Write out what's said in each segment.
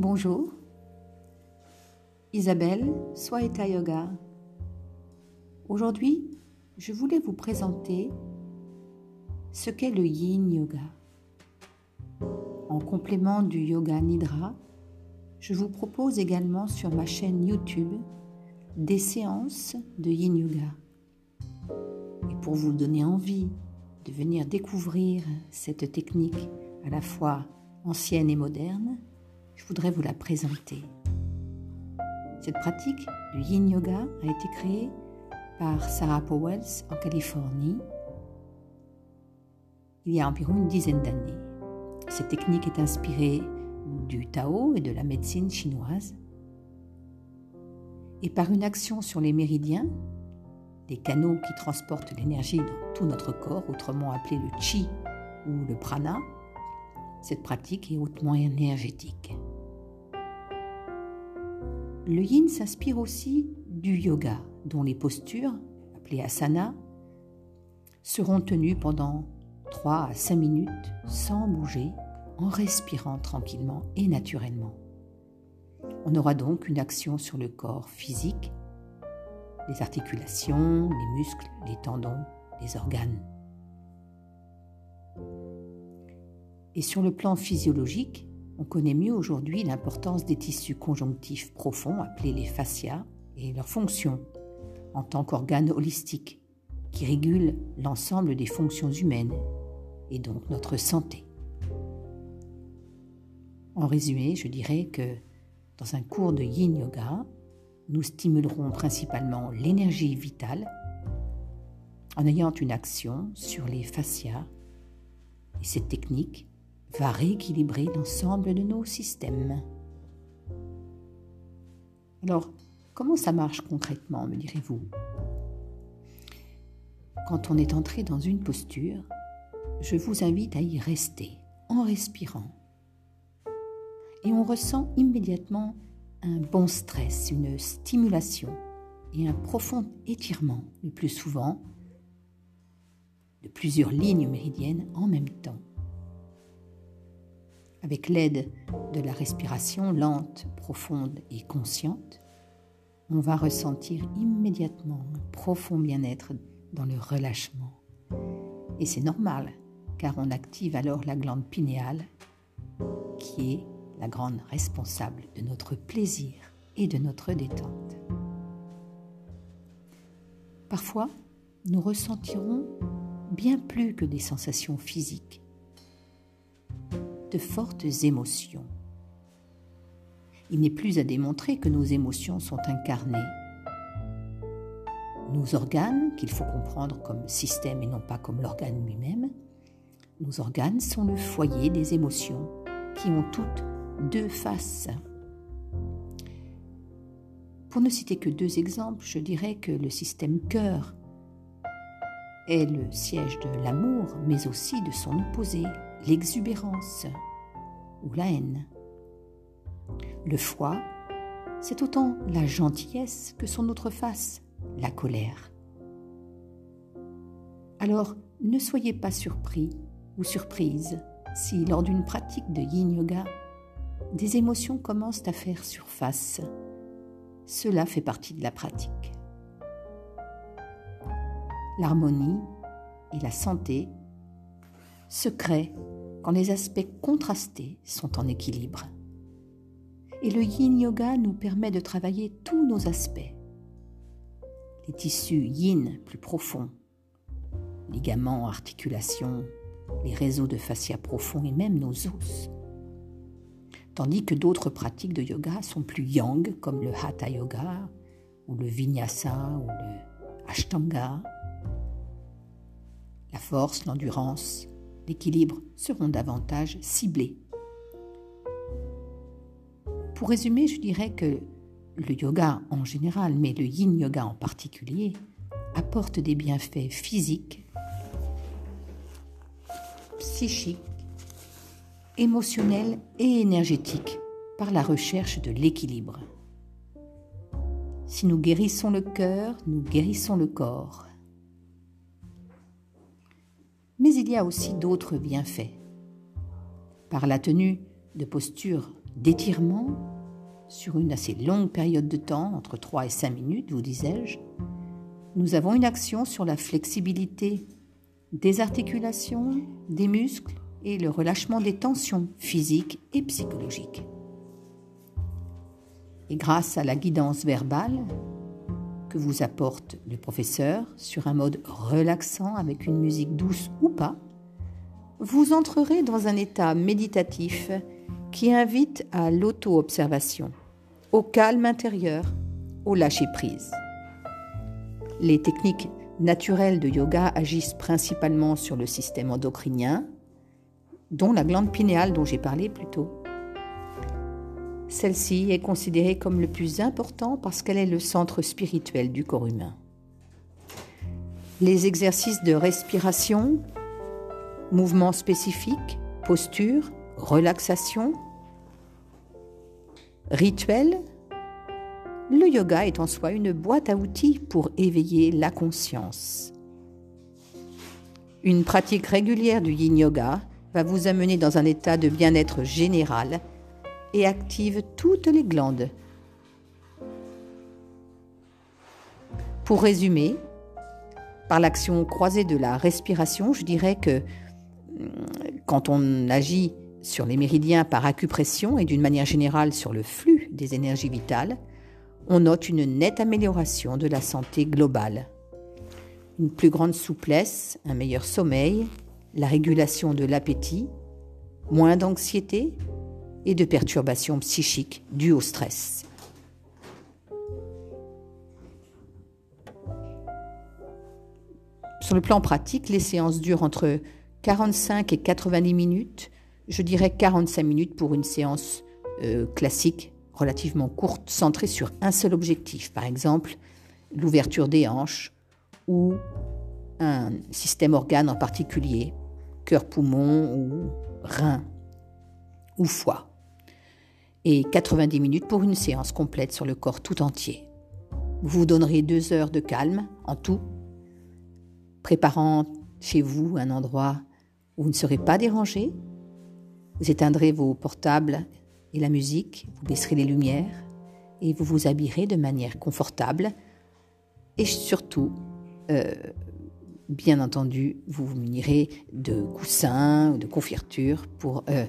Bonjour, Isabelle, Swaeta Yoga. Aujourd'hui, je voulais vous présenter ce qu'est le Yin Yoga. En complément du Yoga Nidra, je vous propose également sur ma chaîne YouTube des séances de Yin Yoga. Et pour vous donner envie de venir découvrir cette technique à la fois ancienne et moderne, je voudrais vous la présenter. Cette pratique du yin yoga a été créée par Sarah Powell en Californie il y a environ une dizaine d'années. Cette technique est inspirée du Tao et de la médecine chinoise. Et par une action sur les méridiens, les canaux qui transportent l'énergie dans tout notre corps, autrement appelé le chi ou le prana, cette pratique est hautement énergétique. Le yin s'inspire aussi du yoga, dont les postures, appelées asana, seront tenues pendant 3 à 5 minutes sans bouger, en respirant tranquillement et naturellement. On aura donc une action sur le corps physique, les articulations, les muscles, les tendons, les organes. Et sur le plan physiologique, on connaît mieux aujourd'hui l'importance des tissus conjonctifs profonds appelés les fascias et leur fonction en tant qu'organes holistiques qui régulent l'ensemble des fonctions humaines et donc notre santé. En résumé, je dirais que dans un cours de yin yoga, nous stimulerons principalement l'énergie vitale en ayant une action sur les fascias et cette technique va rééquilibrer l'ensemble de nos systèmes. Alors, comment ça marche concrètement, me direz-vous? Quand on est entré dans une posture, je vous invite à y rester en respirant. Et on ressent immédiatement un bon stress, une stimulation et un profond étirement, le plus souvent, de plusieurs lignes méridiennes en même temps. Avec l'aide de la respiration lente, profonde et consciente, on va ressentir immédiatement un profond bien-être dans le relâchement. Et c'est normal, car on active alors la glande pinéale, qui est la grande responsable de notre plaisir et de notre détente. Parfois, nous ressentirons bien plus que des sensations physiques de fortes émotions. Il n'est plus à démontrer que nos émotions sont incarnées. Nos organes, qu'il faut comprendre comme système et non pas comme l'organe lui-même, nos organes sont le foyer des émotions qui ont toutes deux faces. Pour ne citer que deux exemples, je dirais que le système cœur est le siège de l'amour, mais aussi de son opposé, l'exubérance ou la haine. Le foie, c'est autant la gentillesse que son autre face, la colère. Alors, ne soyez pas surpris ou surprise si, lors d'une pratique de yin yoga, des émotions commencent à faire surface. Cela fait partie de la pratique. L'harmonie et la santé se créent quand les aspects contrastés sont en équilibre. Et le yin yoga nous permet de travailler tous nos aspects. Les tissus yin plus profonds, ligaments, articulations, les réseaux de fascia profonds et même nos os. Tandis que d'autres pratiques de yoga sont plus yang, comme le hatha yoga, ou le vinyasa, ou le ashtanga. La force, l'endurance, l'équilibre seront davantage ciblés. Pour résumer, je dirais que le yoga en général, mais le yin yoga en particulier, apporte des bienfaits physiques, psychiques, émotionnels et énergétiques par la recherche de l'équilibre. Si nous guérissons le cœur, nous guérissons le corps. Il y a aussi d'autres bienfaits. Par la tenue de postures d'étirement sur une assez longue période de temps, entre 3 et 5 minutes, vous disais-je, nous avons une action sur la flexibilité des articulations, des muscles et le relâchement des tensions physiques et psychologiques. Et grâce à la guidance verbale que vous apporte le professeur sur un mode relaxant avec une musique douce ou pas, vous entrerez dans un état méditatif qui invite à l'auto-observation, au calme intérieur, au lâcher-prise. Les techniques naturelles de yoga agissent principalement sur le système endocrinien, dont la glande pinéale dont j'ai parlé plus tôt. Celle-ci est considérée comme le plus important parce qu'elle est le centre spirituel du corps humain. Les exercices de respiration, mouvements spécifiques, posture, relaxation, rituels, le yoga est en soi une boîte à outils pour éveiller la conscience. Une pratique régulière du yin yoga va vous amener dans un état de bien-être général et active toutes les glandes. Pour résumer, par l'action croisée de la respiration, je dirais que hum, quand on agit sur les méridiens par acupression et d'une manière générale sur le flux des énergies vitales, on note une nette amélioration de la santé globale. Une plus grande souplesse, un meilleur sommeil, la régulation de l'appétit, moins d'anxiété et de perturbations psychiques dues au stress. Sur le plan pratique, les séances durent entre 45 et 90 minutes. Je dirais 45 minutes pour une séance euh, classique relativement courte, centrée sur un seul objectif, par exemple l'ouverture des hanches ou un système organe en particulier, cœur, poumon ou rein ou foie. Et 90 minutes pour une séance complète sur le corps tout entier. Vous vous donnerez deux heures de calme en tout, préparant chez vous un endroit où vous ne serez pas dérangé. Vous éteindrez vos portables et la musique, vous baisserez les lumières et vous vous habillerez de manière confortable et surtout, euh, bien entendu, vous vous munirez de coussins ou de couvertures pour euh,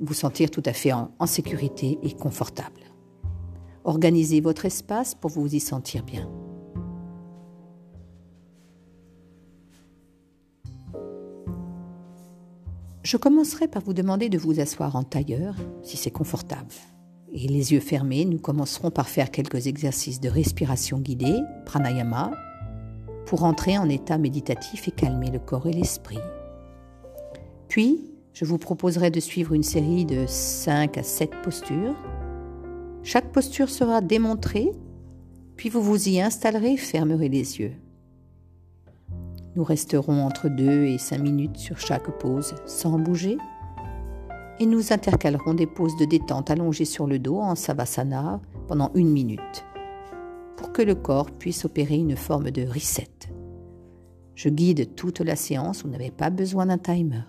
vous sentir tout à fait en, sécurité et confortable. Organisez votre espace pour vous y sentir bien. Je commencerai par vous demander de vous asseoir en tailleur, si c'est confortable. Et les yeux fermés, nous commencerons par faire quelques exercices de respiration guidée, pranayama, pour entrer en état méditatif et calmer le corps et l'esprit. Puis, je vous proposerai de suivre une série de 5 à 7 postures. Chaque posture sera démontrée, puis vous vous y installerez et fermerez les yeux. Nous resterons entre 2 et 5 minutes sur chaque pause sans bouger et nous intercalerons des pauses de détente allongées sur le dos en savasana pendant une minute pour que le corps puisse opérer une forme de reset. Je guide toute la séance, vous n'avez pas besoin d'un timer.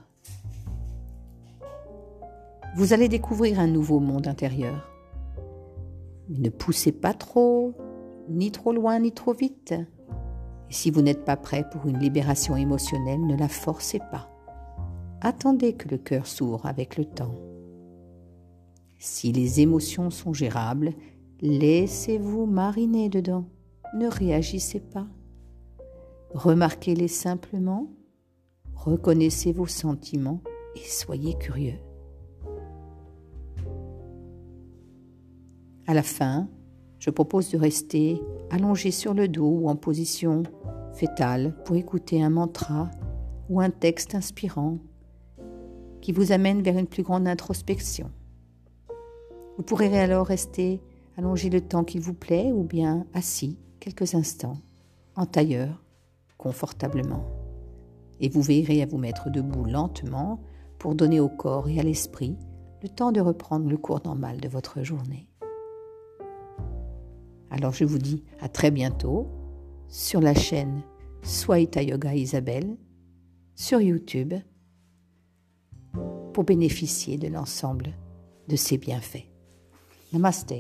Vous allez découvrir un nouveau monde intérieur. ne poussez pas trop, ni trop loin, ni trop vite. Et si vous n'êtes pas prêt pour une libération émotionnelle, ne la forcez pas. Attendez que le cœur s'ouvre avec le temps. Si les émotions sont gérables, laissez-vous mariner dedans. Ne réagissez pas. Remarquez-les simplement, reconnaissez vos sentiments et soyez curieux. À la fin, je propose de rester allongé sur le dos ou en position fétale pour écouter un mantra ou un texte inspirant qui vous amène vers une plus grande introspection. Vous pourrez alors rester allongé le temps qu'il vous plaît ou bien assis quelques instants en tailleur confortablement. Et vous veillerez à vous mettre debout lentement pour donner au corps et à l'esprit le temps de reprendre le cours normal de votre journée. Alors je vous dis à très bientôt sur la chaîne Swaita Yoga Isabelle sur YouTube pour bénéficier de l'ensemble de ses bienfaits. Namaste.